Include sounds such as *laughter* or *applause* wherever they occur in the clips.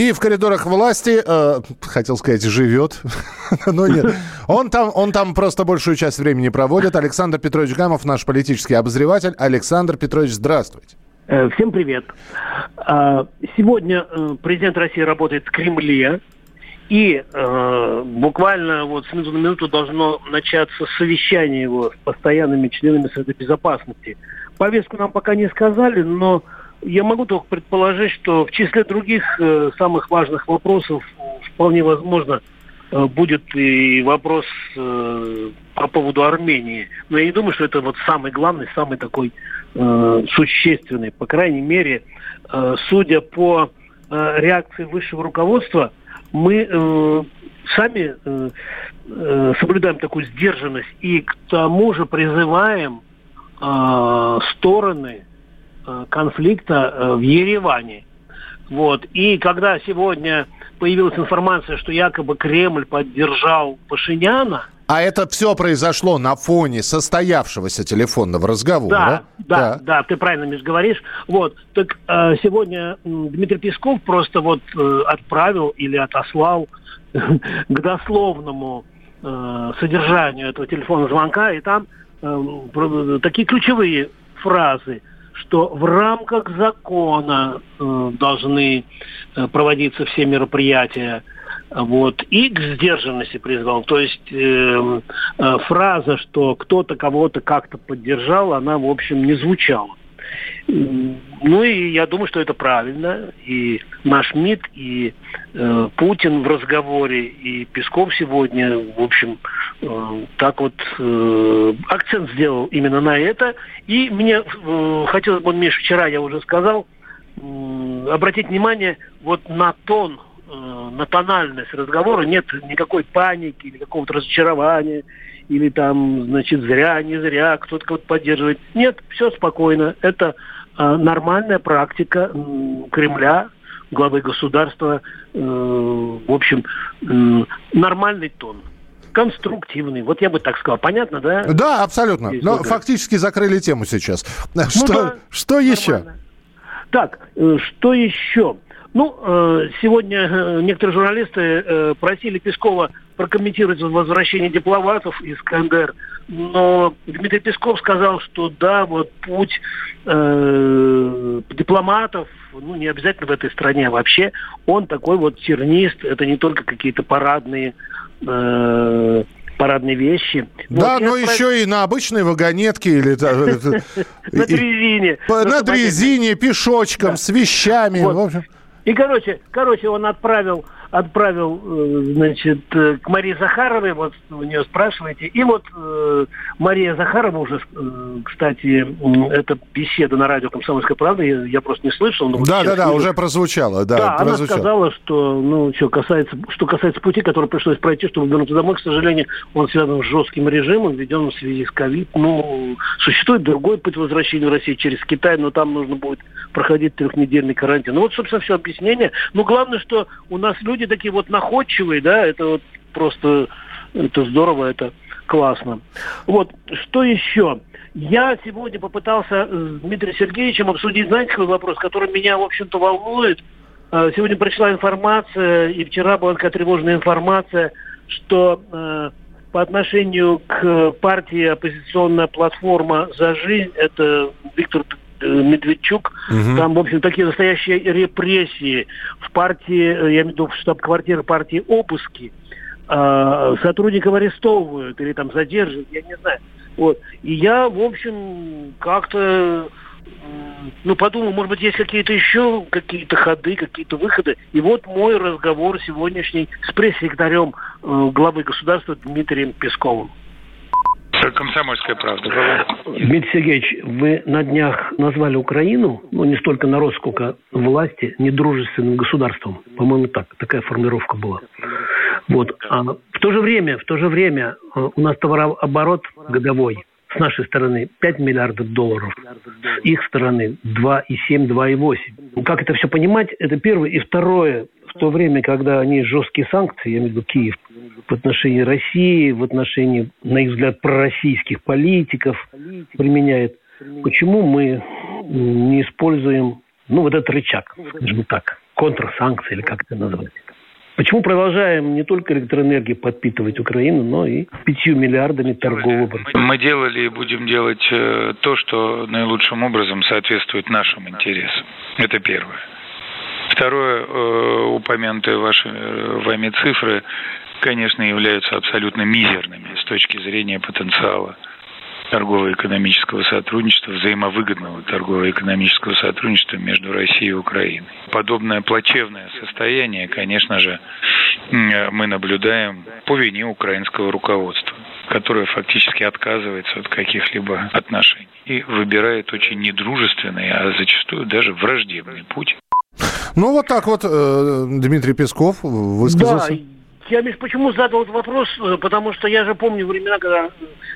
И в коридорах власти, э, хотел сказать, живет, *laughs* но нет. Он там, он там просто большую часть времени проводит. Александр Петрович Гамов, наш политический обозреватель. Александр Петрович, здравствуйте. Э, Всем привет. А, Сегодня э, президент России работает в Кремле, и э, буквально вот с минуты на минуту должно начаться совещание его с постоянными членами Совета Безопасности. Повестку нам пока не сказали, но я могу только предположить, что в числе других э, самых важных вопросов э, вполне возможно э, будет и вопрос э, по поводу Армении. Но я не думаю, что это вот самый главный, самый такой э, существенный. По крайней мере, э, судя по э, реакции высшего руководства, мы э, сами э, э, соблюдаем такую сдержанность и к тому же призываем э, стороны конфликта э, в Ереване. Вот. И когда сегодня появилась информация, что якобы Кремль поддержал Пашиняна, А это все произошло на фоне состоявшегося телефонного разговора. да, да, да, ты правильно, Миш, говоришь. Вот, так э, сегодня Дмитрий Песков просто вот э, отправил или отослал *laughs* к дословному э, содержанию этого телефонного звонка, и там э, такие ключевые фразы, что в рамках закона э, должны э, проводиться все мероприятия, вот, и к сдержанности призвал. То есть э, э, фраза, что кто-то кого-то как-то поддержал, она, в общем, не звучала. Ну и я думаю, что это правильно. И наш МИД, и э, Путин в разговоре, и Песков сегодня, в общем, э, так вот э, акцент сделал именно на это. И мне э, хотелось бы, Миш, вчера я уже сказал, м, обратить внимание вот на тон, э, на тональность разговора. Нет никакой паники или какого-то разочарования, или там, значит, зря, не зря, кто-то кого-то поддерживает. Нет, все спокойно. Это э, нормальная практика м, Кремля, главы государства, э, в общем, м, нормальный тон. Конструктивный. Вот я бы так сказал. Понятно, да? Да, абсолютно. Есть Но это. фактически закрыли тему сейчас. Ну *laughs* Что, да, что еще? Так, э, что еще? Ну, э, сегодня э, некоторые журналисты э, просили Пескова прокомментировать возвращение дипломатов из КНДР, но Дмитрий Песков сказал, что да, вот путь э, дипломатов, ну, не обязательно в этой стране, а вообще, он такой вот тернист, это не только какие-то парадные э, парадные вещи. Да, Вот, но отправ- еще и на обычной вагонетке или та- это- *laughs* На дрезине. на дрезине, пешочком, с вещами. И, короче, короче, он отправил, отправил, э, значит, э, к Марии Захаровой, вот у нее спрашиваете, и вот э, Мария Захарова уже, э, кстати, м, это беседа на радио «Комсомольская правда», я, я просто не слышал. но Да, да, да, слышу. уже прозвучало. Да, Да, она прозвучало. сказала, что, ну, что касается, что касается пути, который пришлось пройти, чтобы вернуться домой, к сожалению, он связан с жестким режимом, введенным в связи с ковид. Ну, существует другой путь возвращения в Россию через Китай, но там нужно будет проходить трехнедельный карантин. Ну, вот, собственно, все объяснение. Ну, главное, что у нас люди такие вот находчивые, да, это вот просто, это здорово, это классно. Вот, что еще? Я сегодня попытался с Дмитрием Сергеевичем обсудить, знаете, какой вопрос, который меня, в общем-то, волнует. Э, Сегодня пришла информация, и вчера была такая тревожная информация, что э, по отношению к партии оппозиционная платформа «За жизнь», это Виктор Медведчук, Мгм. там, в общем, такие настоящие репрессии в партии, э, я имею в виду в штаб-квартире партии обыски, э, сотрудников арестовывают или там задерживают, я не знаю. Вот. И я, в общем, как-то ну, подумал, может быть, есть какие-то еще какие-то ходы, какие-то выходы. И вот мой разговор сегодняшний с пресс-секретарем э, главы государства Дмитрием Песковым. Комсомольская правда. Дмитрий Сергеевич, вы на днях назвали Украину, ну, не столько народ, сколько власти, недружественным государством. По-моему, так. Такая формулировка была. Вот. А в то же время, в то же время э, у нас товарооборот годовой с нашей стороны 5 миллиардов долларов, с их стороны 2,7, 2,8. Как это все понимать? Это первое. И второе, в то время, когда они жесткие санкции, я имею в виду Киев, в отношении России, в отношении, на их взгляд, пророссийских политиков применяет, почему мы не используем, ну, вот этот рычаг, скажем так, контрсанкции или как это назвать? Почему продолжаем не только электроэнергией подпитывать Украину, но и пятью миллиардами торгового оборота? Мы делали и будем делать э, то, что наилучшим образом соответствует нашим интересам. Это первое. Второе, э, упомянутые ваши, э, вами цифры, конечно, являются абсолютно мизерными с точки зрения потенциала торгово-экономического сотрудничества, взаимовыгодного торгово-экономического сотрудничества между Россией и Украиной. Подобное плачевное состояние, конечно же, мы наблюдаем по вине украинского руководства которое фактически отказывается от каких-либо отношений и выбирает очень недружественный, а зачастую даже враждебный путь. Ну, вот так вот э, Дмитрий Песков высказался. Да, я, Миш, почему задал этот вопрос? Э, потому что я же помню времена, когда э,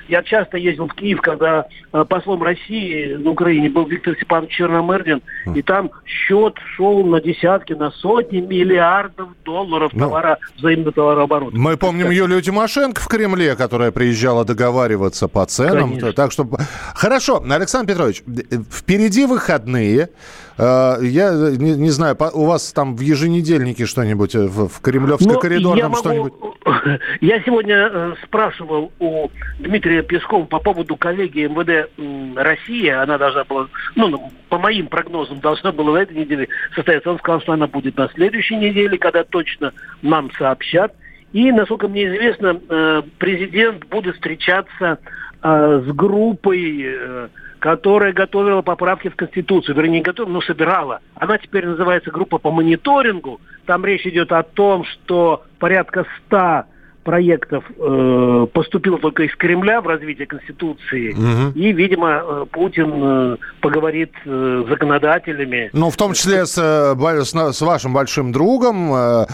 я часто ездил в Киев, когда э, послом России на Украине был Виктор Степанович Черномырдин, и там счет шел на десятки, на сотни миллиардов долларов ну, товара, взаимного товарооборота. Мы помним Юлию Тимошенко в Кремле, которая приезжала договариваться по ценам. Конечно. Так что... Хорошо, Александр Петрович, впереди выходные. Я не, не знаю, у вас там в еженедельнике что-нибудь в, в Кремлевско-коридорном что-нибудь? *laughs* Я сегодня э, спрашивал у Дмитрия Пескова по поводу коллеги МВД России. Она должна была, ну, по моим прогнозам, должна была в этой неделе состояться. Он сказал, что она будет на следующей неделе, когда точно нам сообщат. И, насколько мне известно, э, президент будет встречаться э, с группой которая готовила поправки в Конституцию, вернее, не готовила, но собирала. Она теперь называется группа по мониторингу. Там речь идет о том, что порядка ста проектов э, поступило только из Кремля в развитие Конституции. Угу. И, видимо, э, Путин э, поговорит э, с законодателями. Ну, в том числе с, с, вашим большим другом э,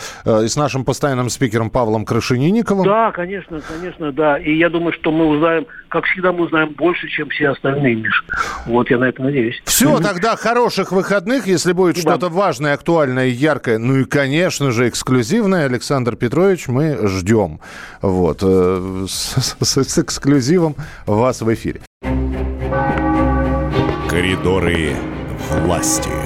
и с нашим постоянным спикером Павлом Крашенинниковым. Да, конечно, конечно, да. И я думаю, что мы узнаем, как всегда, мы узнаем больше, чем все остальные, Миш. Вот я на это надеюсь. Все, угу. тогда хороших выходных, если будет что-то важное, актуальное, яркое. Ну и, конечно же, эксклюзивное, Александр Петрович, мы ждем. Вот. Э, с, с, с эксклюзивом вас в эфире. Коридоры власти.